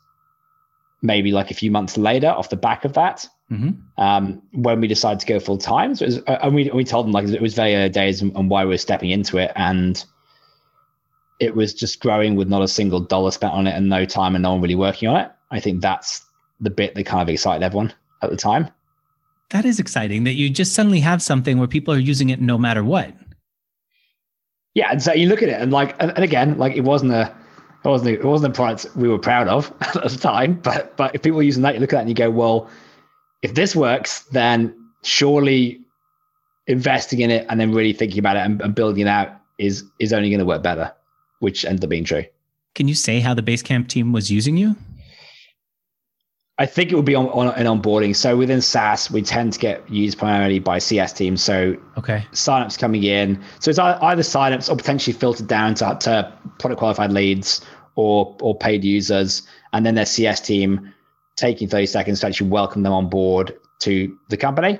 maybe like a few months later, off the back of that. Mm-hmm. Um, when we decided to go full time, so was, uh, and we we told them like it was very early days and, and why we were stepping into it, and it was just growing with not a single dollar spent on it and no time and no one really working on it. I think that's the bit that kind of excited everyone at the time. That is exciting that you just suddenly have something where people are using it no matter what. Yeah, and so you look at it and like, and, and again, like it wasn't a, it wasn't a, it wasn't a product we were proud of at the time. But but if people are using that, you look at that and you go, well, if this works, then surely investing in it and then really thinking about it and, and building it out is is only going to work better which ended up being true. Can you say how the Basecamp team was using you? I think it would be on, on an onboarding. So within SaaS, we tend to get used primarily by CS teams. So okay, signups coming in. So it's either signups or potentially filtered down to, to product qualified leads or or paid users, and then their CS team taking 30 seconds to actually welcome them on board to the company,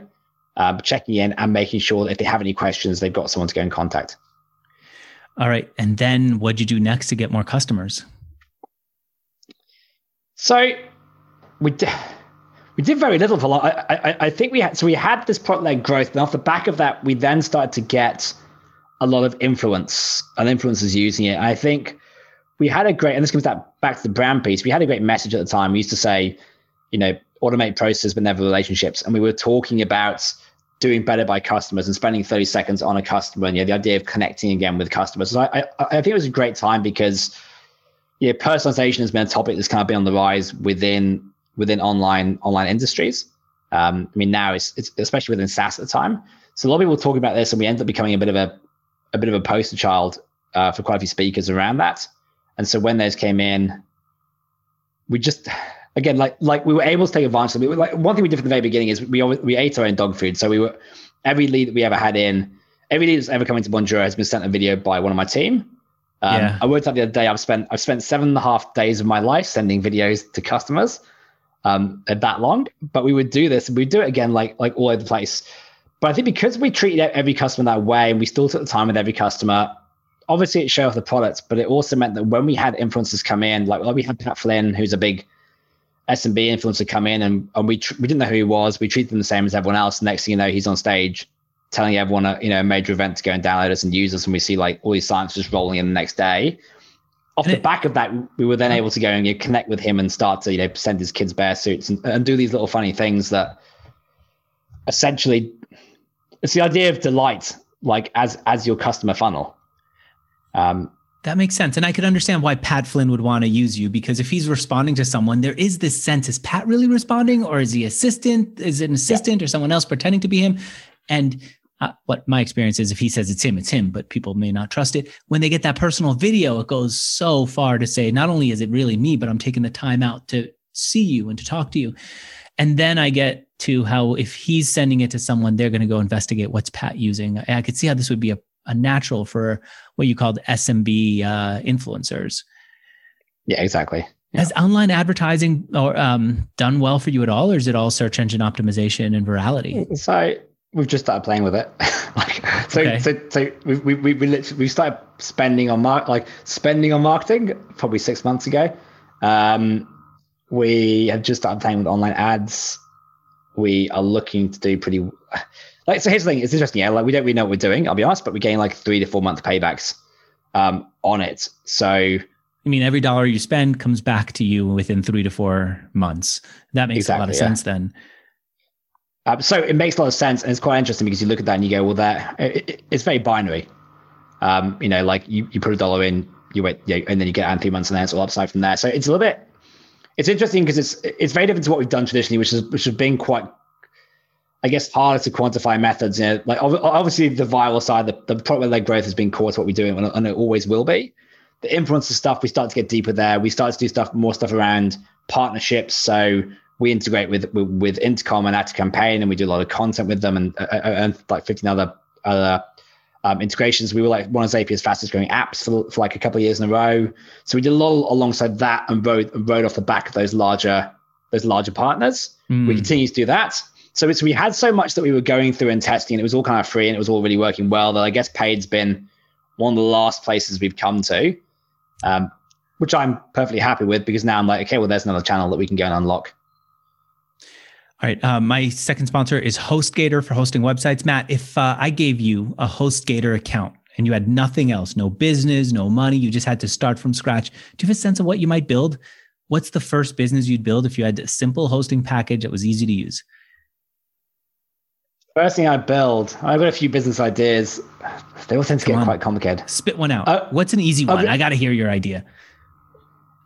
um, checking in and making sure that if they have any questions, they've got someone to go in contact. All right. And then what do you do next to get more customers? So we did, we did very little for long. I, I, I think we had, so we had this product led growth. And off the back of that, we then started to get a lot of influence and influencers using it. I think we had a great, and this comes back to the brand piece. We had a great message at the time. We used to say, you know, automate processes, but never relationships. And we were talking about doing better by customers and spending 30 seconds on a customer and yeah, the idea of connecting again with customers. So I, I, I think it was a great time because yeah, personalization has been a topic that's kind of been on the rise within within online online industries. Um, I mean, now it's, it's especially within SaaS at the time. So a lot of people talk about this, and we end up becoming a bit of a a bit of a poster child uh, for quite a few speakers around that. And so when those came in, we just again, like like we were able to take advantage of it. Like one thing we did from the very beginning is we always, we ate our own dog food. So we were every lead that we ever had in, every lead that's ever come into Bonjoro has been sent a video by one of my team. Um, yeah. I worked out the other day. I've spent I've spent seven and a half days of my life sending videos to customers. Um, that long, but we would do this and we'd do it again, like like all over the place. But I think because we treated every customer that way, and we still took the time with every customer, obviously it showed off the products, but it also meant that when we had influencers come in, like, like we had Pat Flynn, who's a big SMB influencer come in and, and we tr- we didn't know who he was. We treated him the same as everyone else. Next thing you know, he's on stage telling everyone a you know a major event to go and download us and use us, and we see like all these signs just rolling in the next day. Off and the it, back of that, we were then able to go and you know, connect with him and start to you know send his kids bear suits and, and do these little funny things that essentially it's the idea of delight like as as your customer funnel. Um, that makes sense. And I could understand why Pat Flynn would want to use you because if he's responding to someone, there is this sense is Pat really responding or is he assistant? Is it an assistant yeah. or someone else pretending to be him? And uh, what my experience is if he says it's him, it's him, but people may not trust it. When they get that personal video, it goes so far to say, not only is it really me, but I'm taking the time out to see you and to talk to you. And then I get to how if he's sending it to someone, they're going to go investigate what's Pat using. I could see how this would be a a natural for what you called SMB uh, influencers. Yeah, exactly. Yeah. Has online advertising or um, done well for you at all, or is it all search engine optimization and virality? So we've just started playing with it. like, so, okay. so, so we we we we, we started spending on mar- like spending on marketing probably six months ago. Um, we have just started playing with online ads. We are looking to do pretty like so here's the thing, it's interesting, yeah. Like we don't really know what we're doing, I'll be honest, but we gain like three to four month paybacks um on it. So I mean, every dollar you spend comes back to you within three to four months. That makes exactly, a lot of yeah. sense then. Um, so it makes a lot of sense, and it's quite interesting because you look at that and you go, "Well, that it, it's very binary." Um, you know, like you, you put a dollar in, you wait, yeah, and then you get in three months, and then it's all upside from there. So it's a little bit, it's interesting because it's it's very different to what we've done traditionally, which is which has been quite, I guess, harder to quantify methods. You know, like obviously the viral side, the, the product led growth has been core to what we're doing, and it always will be. The influencer stuff, we start to get deeper there. We start to do stuff, more stuff around partnerships. So we integrate with with, with Intercom and ActiveCampaign, and we do a lot of content with them, and, uh, uh and like 15 other other um, integrations. We were like one of Zapier's fastest growing apps for, for like a couple of years in a row. So we did a lot alongside that and rode rode off the back of those larger those larger partners. Mm. We continue to do that. So it's we had so much that we were going through and testing, and it was all kind of free and it was all really working well. That I guess paid's been one of the last places we've come to, um, which I'm perfectly happy with because now I'm like, okay, well, there's another channel that we can go and unlock. All right. Uh, my second sponsor is HostGator for hosting websites. Matt, if uh, I gave you a HostGator account and you had nothing else, no business, no money, you just had to start from scratch, do you have a sense of what you might build? What's the first business you'd build if you had a simple hosting package that was easy to use? First thing I build, I've got a few business ideas. They all tend to Come get on. quite complicated. Spit one out. Uh, What's an easy one? I got to hear your idea.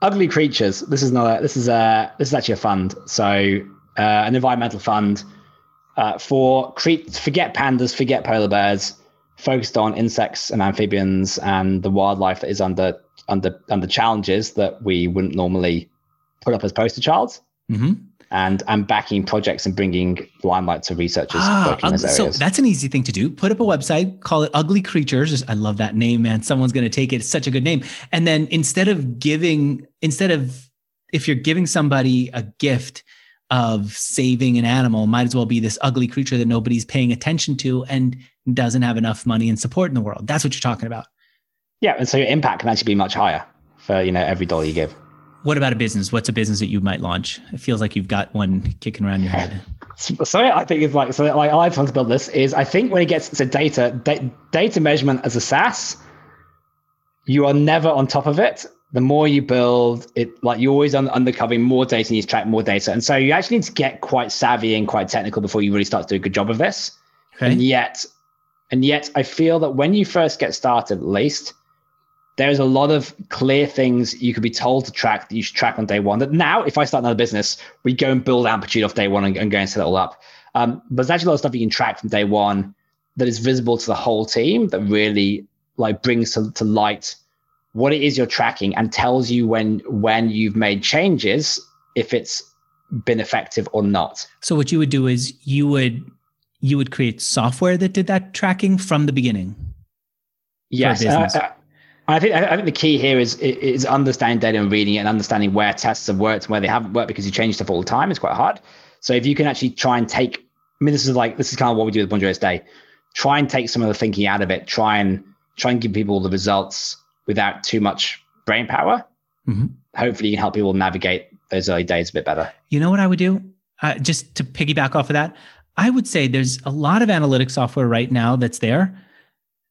Ugly creatures. This is not. A, this is a. This is actually a fund. So uh, an environmental fund uh, for create, forget pandas, forget polar bears, focused on insects and amphibians and the wildlife that is under under under challenges that we wouldn't normally put up as poster childs. Mm-hmm. And and backing projects and bringing limelight to researchers ah, working in those areas. So that's an easy thing to do. Put up a website, call it Ugly Creatures. I love that name, man. Someone's going to take it. It's such a good name. And then instead of giving, instead of if you're giving somebody a gift, of saving an animal might as well be this ugly creature that nobody's paying attention to and doesn't have enough money and support in the world. That's what you're talking about. Yeah, and so your impact can actually be much higher for you know every dollar you give. What about a business? What's a business that you might launch? It feels like you've got one kicking around your head. So I think it's like so like I want to build this is I think when it gets to data da- data measurement as a SaaS, you are never on top of it the more you build it, like you're always un- undercovering more data and you track more data. And so you actually need to get quite savvy and quite technical before you really start to do a good job of this. Okay. And yet, and yet I feel that when you first get started, at least, there's a lot of clear things you could be told to track that you should track on day one. That now, if I start another business, we go and build Amplitude off day one and, and go and set it all up. Um, but there's actually a lot of stuff you can track from day one that is visible to the whole team that really like brings to, to light what it is you're tracking and tells you when when you've made changes if it's been effective or not. So what you would do is you would you would create software that did that tracking from the beginning. Yes, uh, uh, I think I think the key here is is understanding data and reading it and understanding where tests have worked and where they haven't worked because you change stuff all the time. It's quite hard. So if you can actually try and take, I mean, this is like this is kind of what we do with Bonjoro. Try and take some of the thinking out of it. Try and try and give people the results without too much brain power. Mm-hmm. Hopefully, you can help people navigate those early days a bit better. You know what I would do? Uh, just to piggyback off of that, I would say there's a lot of analytic software right now that's there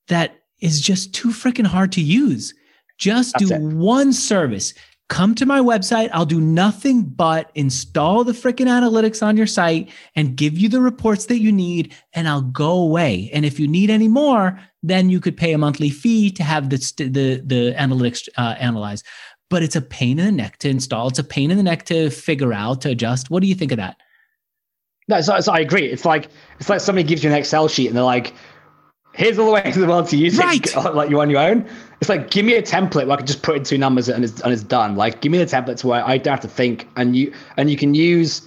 that is just too freaking hard to use. Just that's do it. one service. Come to my website. I'll do nothing but install the freaking analytics on your site and give you the reports that you need, and I'll go away. And if you need any more, then you could pay a monthly fee to have the the the analytics uh, analyzed. But it's a pain in the neck to install. It's a pain in the neck to figure out to adjust. What do you think of that? No, so, so I agree. It's like it's like somebody gives you an Excel sheet and they're like, "Here's all the ways in the world to use right. it, like you on your own." It's like give me a template where I can just put in two numbers and it's and it's done. Like give me the templates where I don't have to think, and you and you can use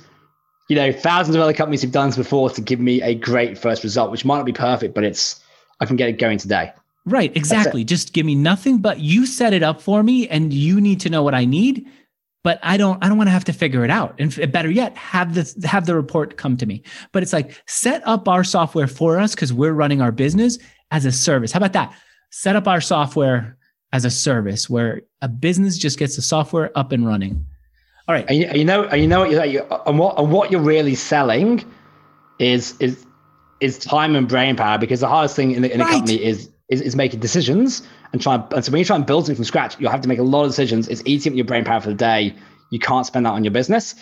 you know thousands of other companies who've done this before to give me a great first result, which might not be perfect, but it's I can get it going today. Right, exactly. Just give me nothing but you set it up for me and you need to know what I need, but I don't I don't want to have to figure it out. And better yet, have the have the report come to me. But it's like set up our software for us cuz we're running our business as a service. How about that? Set up our software as a service where a business just gets the software up and running. All right. And you, you know, and you know what you're, you and what and what you're really selling is is is time and brain power because the hardest thing in, the, in right. a company is, is is making decisions and try and, so when you try and build something from scratch, you'll have to make a lot of decisions. It's eating up your brain power for the day. You can't spend that on your business.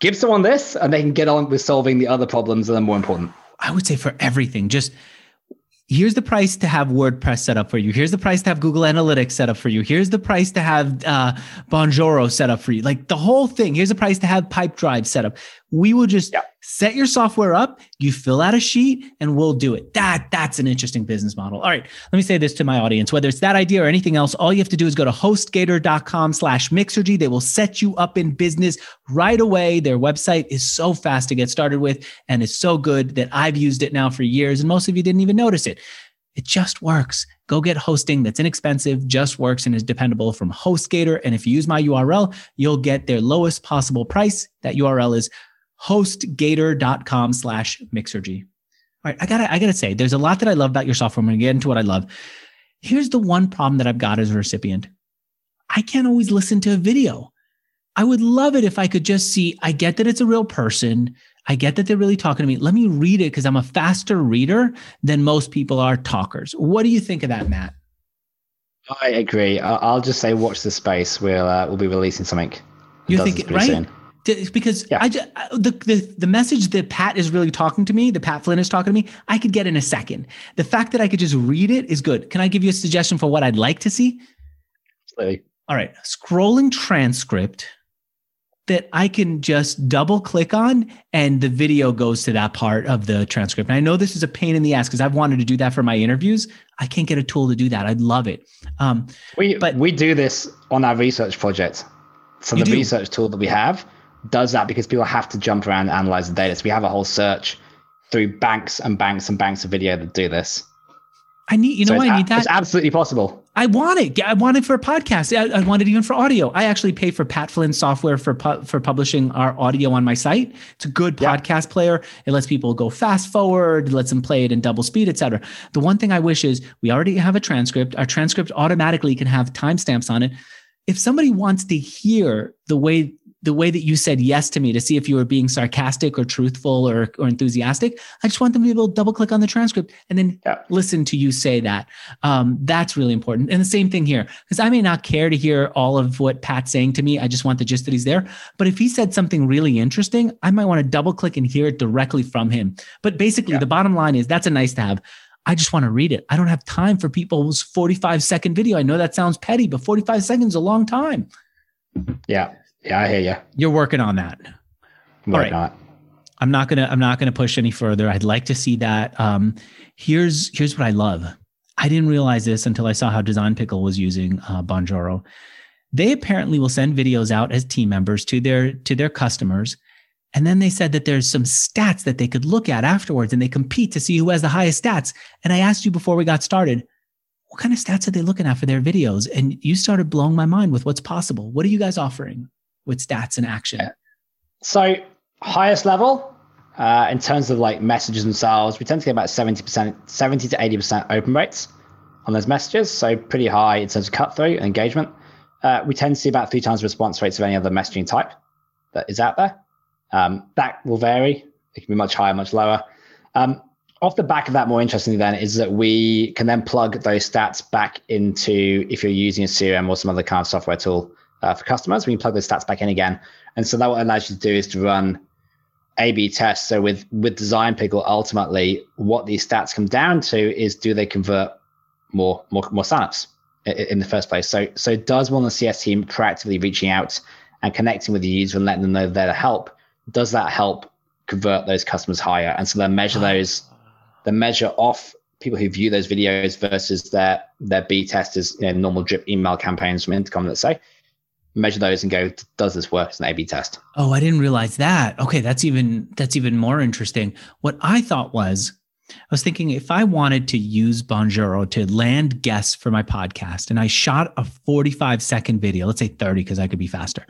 Give someone this, and they can get on with solving the other problems that are more important. I would say for everything, just here's the price to have WordPress set up for you. Here's the price to have Google Analytics set up for you. Here's the price to have uh, Bonjoro set up for you. Like the whole thing. Here's the price to have Pipedrive set up. We will just yeah. Set your software up. You fill out a sheet, and we'll do it. That that's an interesting business model. All right, let me say this to my audience: whether it's that idea or anything else, all you have to do is go to HostGator.com/mixergy. They will set you up in business right away. Their website is so fast to get started with, and it's so good that I've used it now for years, and most of you didn't even notice it. It just works. Go get hosting that's inexpensive, just works, and is dependable from HostGator. And if you use my URL, you'll get their lowest possible price. That URL is hostgator.com slash mixergy. All right, I gotta, I gotta say, there's a lot that I love about your software. I'm gonna get into what I love. Here's the one problem that I've got as a recipient. I can't always listen to a video. I would love it if I could just see, I get that it's a real person. I get that they're really talking to me. Let me read it because I'm a faster reader than most people are talkers. What do you think of that, Matt? I agree. I'll just say, watch the space. We'll uh, we'll be releasing something. You think right? Soon because yeah. I just, the, the the message that Pat is really talking to me, the Pat Flynn is talking to me, I could get in a second. The fact that I could just read it is good. Can I give you a suggestion for what I'd like to see? Absolutely. All right, scrolling transcript that I can just double click on and the video goes to that part of the transcript. And I know this is a pain in the ass because I've wanted to do that for my interviews. I can't get a tool to do that. I'd love it. Um, we but we do this on our research project. So the do. research tool that we have does that because people have to jump around and analyze the data. So we have a whole search through banks and banks and banks of video that do this. I need, you know, so I need that. It's absolutely possible. I want it. I want it for a podcast. I, I, want it even for audio. I actually pay for Pat Flynn software for pu- for publishing our audio on my site. It's a good podcast player. It lets people go fast forward, lets them play it in double speed, etc. The one thing I wish is we already have a transcript. Our transcript automatically can have timestamps on it. If somebody wants to hear the way the way that you said yes to me to see if you were being sarcastic or truthful or, or enthusiastic. I just want them to be able to double click on the transcript and then yeah. listen to you say that. Um, that's really important. And the same thing here, because I may not care to hear all of what Pat's saying to me. I just want the gist that he's there. But if he said something really interesting, I might want to double click and hear it directly from him. But basically, yeah. the bottom line is that's a nice to have. I just want to read it. I don't have time for people's 45 second video. I know that sounds petty, but 45 seconds is a long time. Yeah. Yeah, I hear you. You're working on that. All right. Not. I'm not gonna. I'm not gonna push any further. I'd like to see that. Um, here's here's what I love. I didn't realize this until I saw how Design Pickle was using uh, Bonjoro. They apparently will send videos out as team members to their to their customers, and then they said that there's some stats that they could look at afterwards, and they compete to see who has the highest stats. And I asked you before we got started, what kind of stats are they looking at for their videos? And you started blowing my mind with what's possible. What are you guys offering? With stats and action? So highest level uh, in terms of like messages themselves, we tend to get about 70%, 70 to 80% open rates on those messages. So pretty high in terms of cut through and engagement. Uh, we tend to see about three times response rates of any other messaging type that is out there. Um, that will vary. It can be much higher, much lower. Um, off the back of that, more interestingly, then is that we can then plug those stats back into if you're using a CRM or some other kind of software tool uh, for customers. We can plug those stats back in again. And so that what allows you to do is to run A/B tests. So with with Design Pickle, ultimately, what these stats come down to is do they convert more more more signups in, in the first place? So so does one of the CS team proactively reaching out and connecting with the user and letting them know they're to help? Does that help convert those customers higher? And so they measure those, they measure off people who view those videos versus their their B testers, you know, normal drip email campaigns from Intercom, let's say measure those and go, does this work as an A/B test? Oh, I didn't realize that. Okay, that's even that's even more interesting. What I thought was, I was thinking if I wanted to use Bonjoro to land guests for my podcast, and I shot a 45 second video, let's say 30 because I could be faster,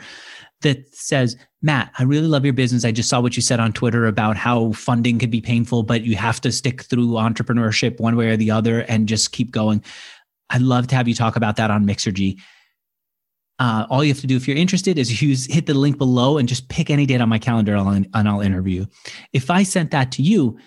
that says, Matt, I really love your business. I just saw what you said on Twitter about how funding could be painful, but you have to stick through entrepreneurship one way or the other and just keep going. I'd love to have you talk about that on Mixergy Uh, all you have to do if you're interested is use hit the link below and just pick any date on my calendar and I'll interview. If I sent that to you,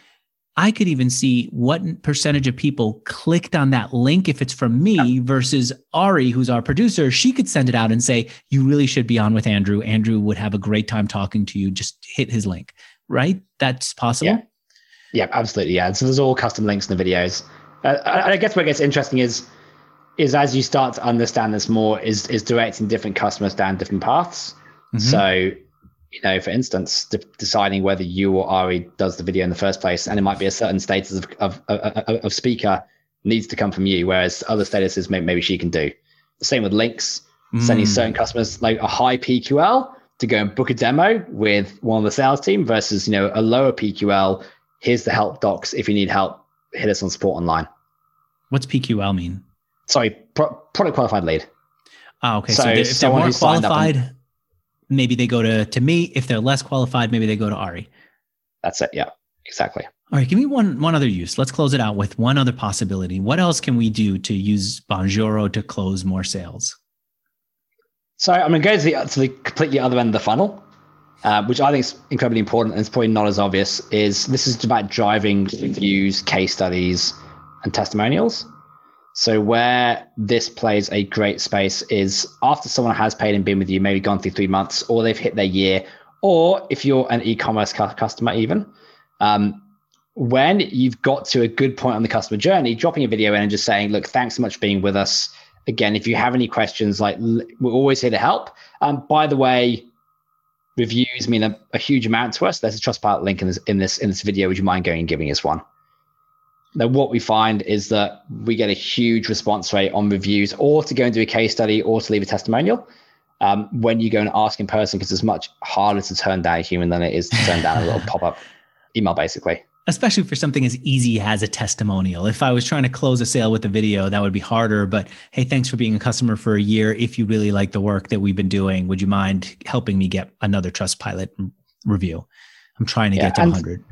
I could even see what percentage of people clicked on that link if it's from me versus Ari, who's our producer. She could send it out and say, You really should be on with Andrew. Andrew would have a great time talking to you. Just hit his link, right? That's possible. Yeah, yeah absolutely. Yeah. So there's all custom links in the videos. Uh, I guess what gets interesting is is as you start to understand this more, is is directing different customers down different paths. Mm-hmm. So you know, for instance, de- deciding whether you or Ari does the video in the first place, and it might be a certain status of, of, of, of speaker needs to come from you, whereas other statuses maybe, maybe she can do. The same with links, mm. sending certain customers like a high PQL to go and book a demo with one of the sales team versus, you know, a lower PQL. Here's the help docs. If you need help, hit us on support online. What's PQL mean? Sorry, pro- product qualified lead. Oh, okay. So, so if they're more qualified, maybe they go to to me. If they're less qualified, maybe they go to Ari. That's it. Yeah, exactly. All right, give me one one other use. Let's close it out with one other possibility. What else can we do to use Bonjoro to close more sales? So I'm going to go to the, to the completely other end of the funnel, uh, which I think is incredibly important and it's probably not as obvious. Is this is about driving reviews, case studies, and testimonials. So where this plays a great space is after someone has paid and been with you, maybe gone through three months, or they've hit their year, or if you're an e-commerce cu- customer, even um, when you've got to a good point on the customer journey, dropping a video in and just saying, "Look, thanks so much for being with us." Again, if you have any questions, like we're always here to help. Um, by the way, reviews mean a, a, huge amount to us. There's a Trustpilot link in this in this in this video. Would you mind going and giving us one? Now, what we find is that we get a huge response rate on reviews, or to go and do a case study, or to leave a testimonial. Um, when you go and ask in person, because it's much harder to turn down a human than it is to turn down a little pop up email, basically. Especially for something as easy as a testimonial. If I was trying to close a sale with a video, that would be harder. But hey, thanks for being a customer for a year. If you really like the work that we've been doing, would you mind helping me get another Trustpilot review? I'm trying to yeah, get to and, 100.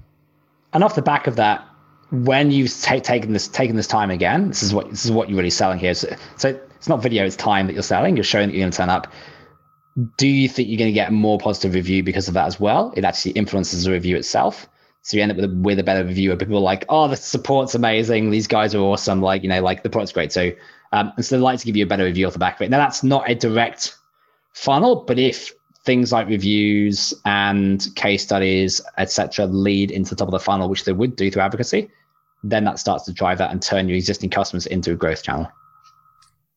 And off the back of that, when you've t- taken this taken this time again, this is what this is what you're really selling here. So, so it's not video; it's time that you're selling. You're showing that you're going to turn up. Do you think you're going to get a more positive review because of that as well? It actually influences the review itself. So you end up with a, with a better review. People are like, "Oh, the support's amazing. These guys are awesome. Like, you know, like the product's great too." Um, and so they like to give you a better review off the back of it. Now, that's not a direct funnel, but if things like reviews and case studies, etc., lead into the top of the funnel, which they would do through advocacy, then that starts to drive that and turn your existing customers into a growth channel.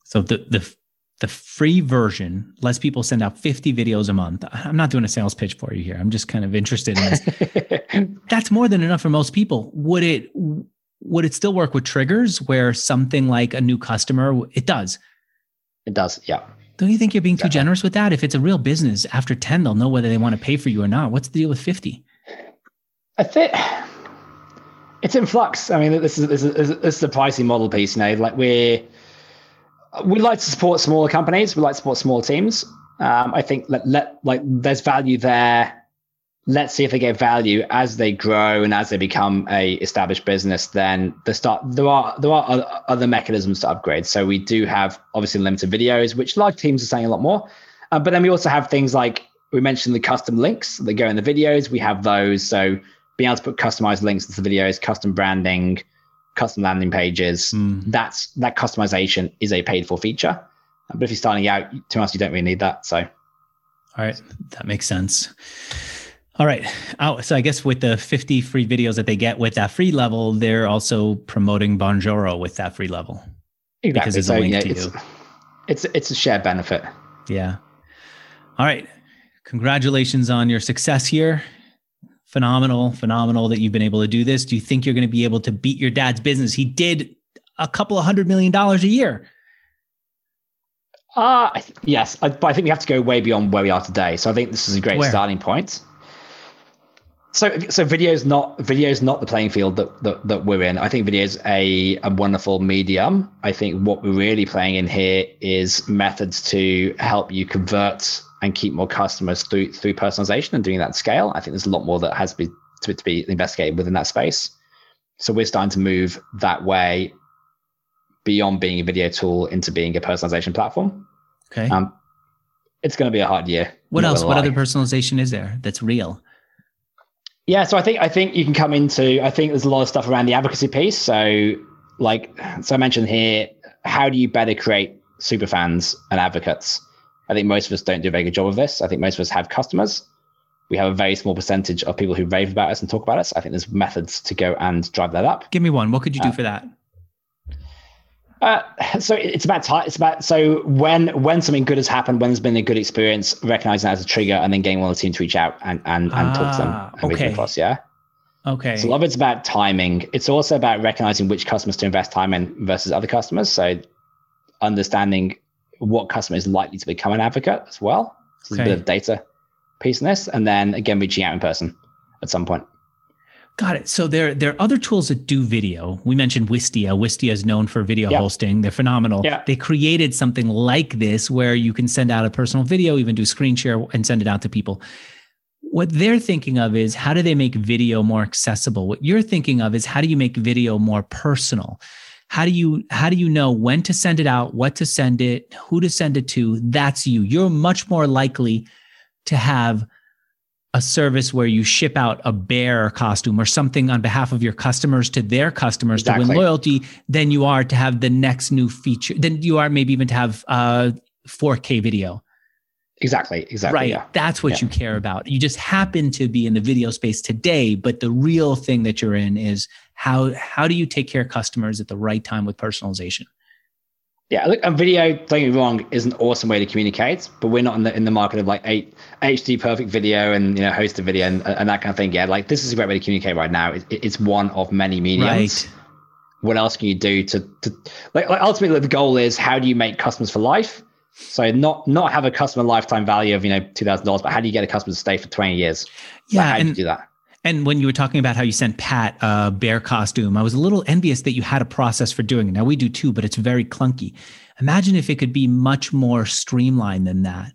So the the the free version lets people send out 50 videos a month. I'm not doing a sales pitch for you here. I'm just kind of interested in this. That's more than enough for most people. Would it would it still work with triggers where something like a new customer it does? It does, yeah. Don't you think you're being too generous with that? If it's a real business, after 10 they'll know whether they want to pay for you or not. What's the deal with 50? I think it's in flux. I mean, this is this is, this is a pricing model piece. You know, like we're we like to support smaller companies. We like to support small teams. Um, I think let, let like there's value there. Let's see if they get value as they grow and as they become a established business. Then the start there are there are other mechanisms to upgrade. So we do have obviously limited videos, which large teams are saying a lot more. Uh, but then we also have things like we mentioned the custom links that go in the videos. We have those. So being able to put customized links to the videos, custom branding, custom landing pages. Mm. That's that customization is a paid for feature. But if you're starting out, to us, you don't really need that. So, all right, that makes sense. All right. Oh, so I guess with the 50 free videos that they get with that free level, they're also promoting Bonjoro with that free level. Exactly. Because it's so, a link yeah, to it's, you. It's it's a shared benefit. Yeah. All right. Congratulations on your success here phenomenal, phenomenal that you've been able to do this. Do you think you're going to be able to beat your dad's business? He did a couple of hundred million dollars a year. Uh, yes, I, but I think we have to go way beyond where we are today. So I think this is a great where? starting point. So, so video is not video is not the playing field that, that that we're in. I think video is a a wonderful medium. I think what we're really playing in here is methods to help you convert and keep more customers through through personalization and doing that scale. I think there's a lot more that has to be to, to be investigated within that space. So we're starting to move that way beyond being a video tool into being a personalization platform. Okay. Um, it's going to be a hard year. What else? What other personalization is there that's real? Yeah, so I think I think you can come into. I think there's a lot of stuff around the advocacy piece. So, like, so I mentioned here, how do you better create super fans and advocates? I think most of us don't do a very good job of this. I think most of us have customers. We have a very small percentage of people who rave about us and talk about us. I think there's methods to go and drive that up. Give me one. What could you do uh, for that? Uh, so it's about time. It's about so when when something good has happened, when there's been a good experience, recognizing that as a trigger, and then getting one of the team to reach out and and, and ah, talk to them ah, and okay. across. Yeah. Okay. So a lot of it's about timing. It's also about recognizing which customers to invest time in versus other customers. So understanding what customer is likely to become an advocate as well. So okay. A bit of data piece in this, and then again reaching out in person at some point. Got it. So there, there are other tools that do video. We mentioned Wistia. Wistia is known for video hosting. They're phenomenal. Yeah. They created something like this where you can send out a personal video, even do screen share and send it out to people. What they're thinking of is how do they make video more accessible? What you're thinking of is how do you make video more personal? How do you how do you know when to send it out, what to send it, who to send it to? That's you. You're much more likely to have a service where you ship out a bear costume or something on behalf of your customers to their customers exactly. to win loyalty than you are to have the next new feature than you are maybe even to have uh 4k video exactly exactly right yeah. that's what yeah. you care about you just happen to be in the video space today but the real thing that you're in is how how do you take care of customers at the right time with personalization yeah, look, a video, don't get me wrong, is an awesome way to communicate, but we're not in the in the market of like eight HD perfect video and you know host a video and, and that kind of thing. Yeah, like this is a great way to communicate right now. It, it's one of many mediums. Right. What else can you do to to like, like ultimately the goal is how do you make customers for life? So not not have a customer lifetime value of you know two thousand dollars, but how do you get a customer to stay for twenty years? Yeah, how and, do you do that? And when you were talking about how you sent Pat a bear costume, I was a little envious that you had a process for doing it. Now we do too, but it's very clunky. Imagine if it could be much more streamlined than that.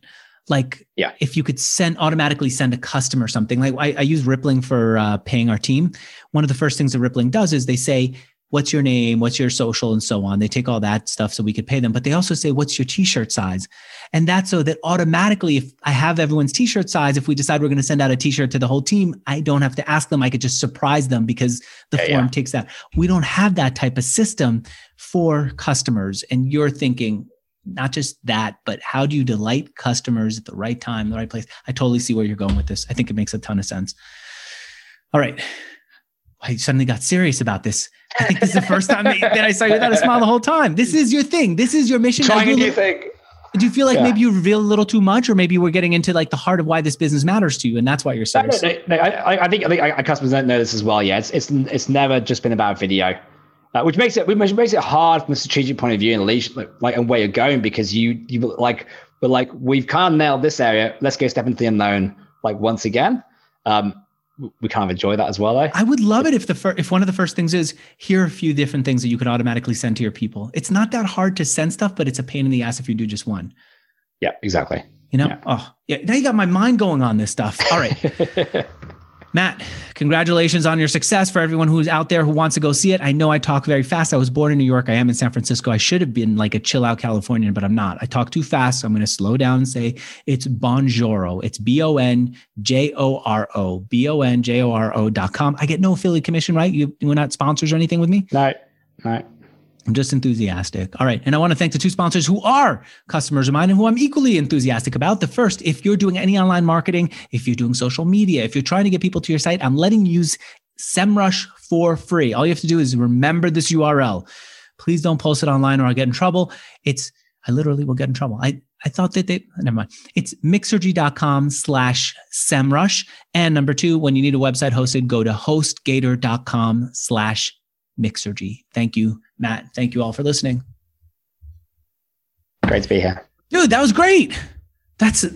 Like yeah. if you could send automatically send a customer something. Like I, I use Rippling for uh, paying our team. One of the first things that Rippling does is they say, what's your name, what's your social, and so on. They take all that stuff so we could pay them, but they also say, what's your t-shirt size? And that's so that automatically, if I have everyone's t-shirt size, if we decide we're going to send out a t-shirt to the whole team, I don't have to ask them. I could just surprise them because the yeah, form yeah. takes that. We don't have that type of system for customers. And you're thinking, not just that, but how do you delight customers at the right time, the right place? I totally see where you're going with this. I think it makes a ton of sense. All right. I suddenly got serious about this. I think this is the first time that, that I saw you without a smile the whole time. This is your thing. This is your mission. Trying a new thing. Do you feel like yeah. maybe you reveal a little too much, or maybe we're getting into like the heart of why this business matters to you, and that's why you're serious? No, no, no, I, I, think I think our customers don't know this as well. Yeah, it's it's it's never just been about video, uh, which makes it which makes it hard from a strategic point of view and leadership, like, like and where you're going because you you like we're like we've kind of nailed this area. Let's go step into the unknown like once again. Um, we kind of enjoy that as well. Though. I would love it if the fir- if one of the first things is here are a few different things that you could automatically send to your people. It's not that hard to send stuff, but it's a pain in the ass if you do just one. Yeah, exactly. You know, yeah. oh yeah. Now you got my mind going on this stuff. All right. Matt, congratulations on your success for everyone who's out there who wants to go see it. I know I talk very fast. I was born in New York. I am in San Francisco. I should have been like a chill out Californian, but I'm not. I talk too fast. So I'm going to slow down and say it's Bonjoro. It's B O N J O R O, B O N J O R O dot com. I get no affiliate commission, right? You, you're not sponsors or anything with me? No, no. I'm just enthusiastic. All right. And I want to thank the two sponsors who are customers of mine and who I'm equally enthusiastic about. The first, if you're doing any online marketing, if you're doing social media, if you're trying to get people to your site, I'm letting you use SEMrush for free. All you have to do is remember this URL. Please don't post it online or I'll get in trouble. It's, I literally will get in trouble. I, I thought that they, never mind. It's mixergy.com slash SEMrush. And number two, when you need a website hosted, go to hostgator.com slash Mixergy. Thank you, Matt. Thank you all for listening. Great to be here. Dude, that was great. That's the